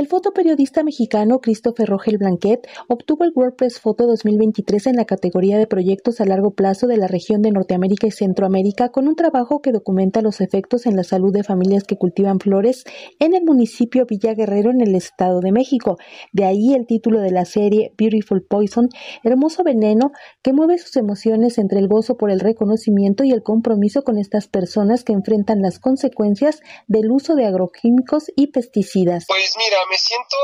El fotoperiodista mexicano Christopher Rogel Blanquet obtuvo el WordPress Photo 2023 en la categoría de proyectos a largo plazo de la región de Norteamérica y Centroamérica con un trabajo que documenta los efectos en la salud de familias que cultivan flores en el municipio Villa Guerrero en el Estado de México. De ahí el título de la serie Beautiful Poison, hermoso veneno que mueve sus emociones entre el gozo por el reconocimiento y el compromiso con estas personas que enfrentan las consecuencias del uso de agroquímicos y pesticidas. Pues mira, me siento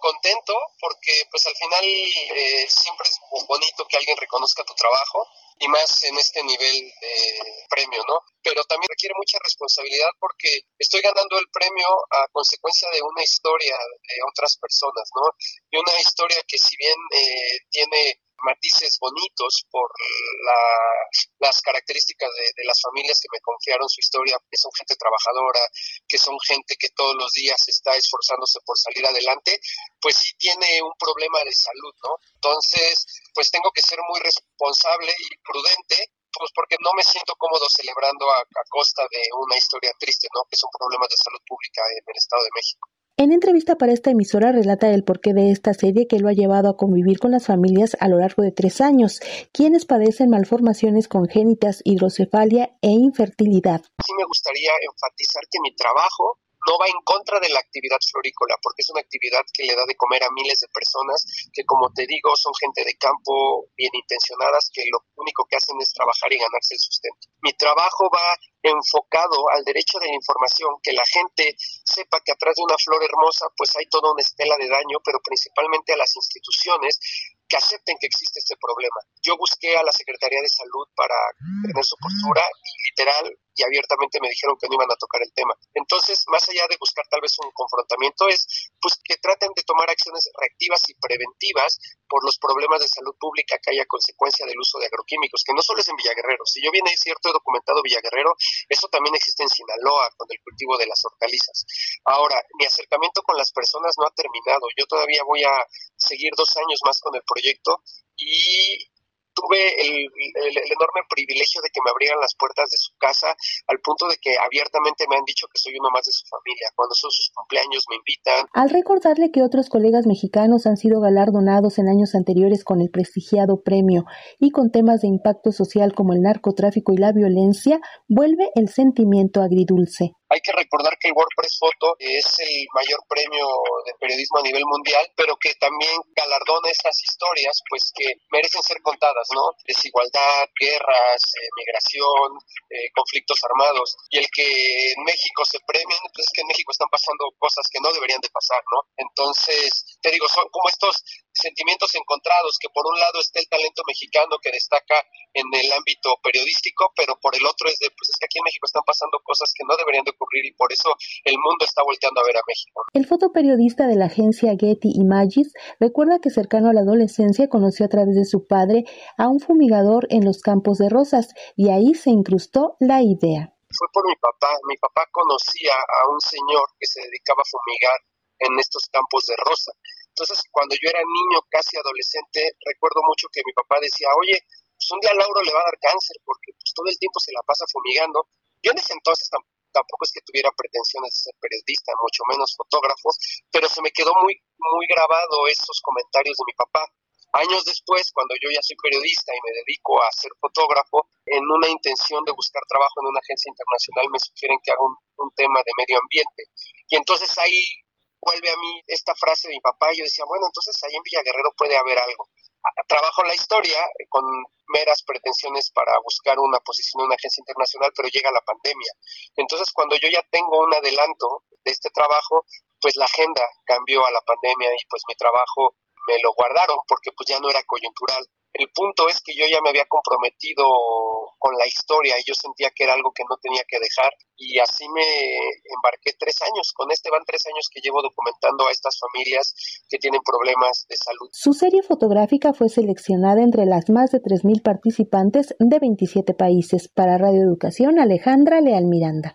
contento porque pues al final eh, siempre es bonito que alguien reconozca tu trabajo y más en este nivel de premio, ¿no? Pero también requiere mucha responsabilidad porque estoy ganando el premio a consecuencia de una historia de otras personas, ¿no? Y una historia que si bien eh, tiene matices bonitos por las características de, las familias que me confiaron su historia, que son gente trabajadora, que son gente que todos los días está esforzándose por salir adelante, pues sí tiene un problema de salud, ¿no? Entonces, pues tengo que ser muy responsable y prudente pues porque no me siento cómodo celebrando a, a, costa de una historia triste, ¿no? Que son problemas de salud pública en el Estado de México. En entrevista para esta emisora relata el porqué de esta serie que lo ha llevado a convivir con las familias a lo largo de tres años, quienes padecen malformaciones congénitas, hidrocefalia e infertilidad. Sí me gustaría enfatizar que mi trabajo no va en contra de la actividad florícola, porque es una actividad que le da de comer a miles de personas que, como te digo, son gente de campo bien intencionadas que lo único que hacen es trabajar y ganarse el sustento. Mi trabajo va enfocado al derecho de la información, que la gente sepa que atrás de una flor hermosa pues hay toda una estela de daño, pero principalmente a las instituciones que acepten que existe este problema. Yo busqué a la Secretaría de Salud para tener su postura y literal y abiertamente me dijeron que no iban a tocar el tema. Entonces, más allá de buscar tal vez un confrontamiento, es pues que traten de tomar acciones reactivas y preventivas por los problemas de salud pública que hay a consecuencia del uso de agroquímicos, que no solo es en Villaguerrero. Si yo bien es cierto, he documentado Villaguerrero, eso también existe en Sinaloa con el cultivo de las hortalizas. Ahora, mi acercamiento con las personas no ha terminado. Yo todavía voy a seguir dos años más con el proyecto y el, enorme privilegio de que me abrieran las puertas de su casa al punto de que abiertamente me han dicho que soy uno más de su familia. Cuando son sus cumpleaños me invitan. Al recordarle que otros colegas mexicanos han sido galardonados en años anteriores con el prestigiado premio y con temas de impacto social como el narcotráfico y la violencia, vuelve el sentimiento agridulce. Hay que recordar que el WordPress Photo es el mayor premio de periodismo a nivel mundial, pero que también galardona estas historias, pues que merecen ser contadas, ¿no? Desigualdad, guerras, eh, migración, eh, conflictos armados. Y el que en México se premien, pues es que en México están pasando cosas que no deberían de pasar, ¿no? Entonces, te digo, son como estos sentimientos encontrados, que por un lado está el talento mexicano que destaca en el ámbito periodístico, pero por el otro es de, pues es que aquí en México están pasando cosas que no deberían de ocurrir y por eso el mundo está volteando a ver a México. El fotoperiodista de la agencia Getty Images recuerda que cercano a la adolescencia conoció a través de su padre a un fumigador en los campos de rosas y ahí se incrustó la idea. Fue por mi papá. Mi papá conocía a un señor que se dedicaba a fumigar en estos campos de rosa. Entonces, cuando yo era niño, casi adolescente, recuerdo mucho que mi papá decía, oye, pues un día a Lauro le va a dar cáncer porque pues, todo el tiempo se la pasa fumigando. Yo en ese entonces tampoco es que tuviera pretensiones de ser periodista, mucho menos fotógrafo, pero se me quedó muy, muy grabado esos comentarios de mi papá. Años después, cuando yo ya soy periodista y me dedico a ser fotógrafo, en una intención de buscar trabajo en una agencia internacional me sugieren que haga un, tema de medio ambiente. Y entonces ahí vuelve a mí esta frase de mi papá y yo decía, bueno, entonces ahí en Villa Guerrero puede haber algo. Trabajo en la historia eh, con meras pretensiones para buscar una posición en una agencia internacional, pero llega la pandemia. Entonces, cuando yo ya tengo un adelanto de este trabajo, pues la agenda cambió a la pandemia y pues mi trabajo me lo guardaron porque pues ya no era coyuntural. El punto es que yo ya me había comprometido con la historia y yo sentía que era algo que no tenía que dejar y así me embarqué tres años. Con este van tres años que llevo documentando a estas familias que tienen problemas de salud. Su serie fotográfica fue seleccionada entre las más de 3.000 participantes de 27 países. Para Radio Educación, Alejandra Leal Miranda.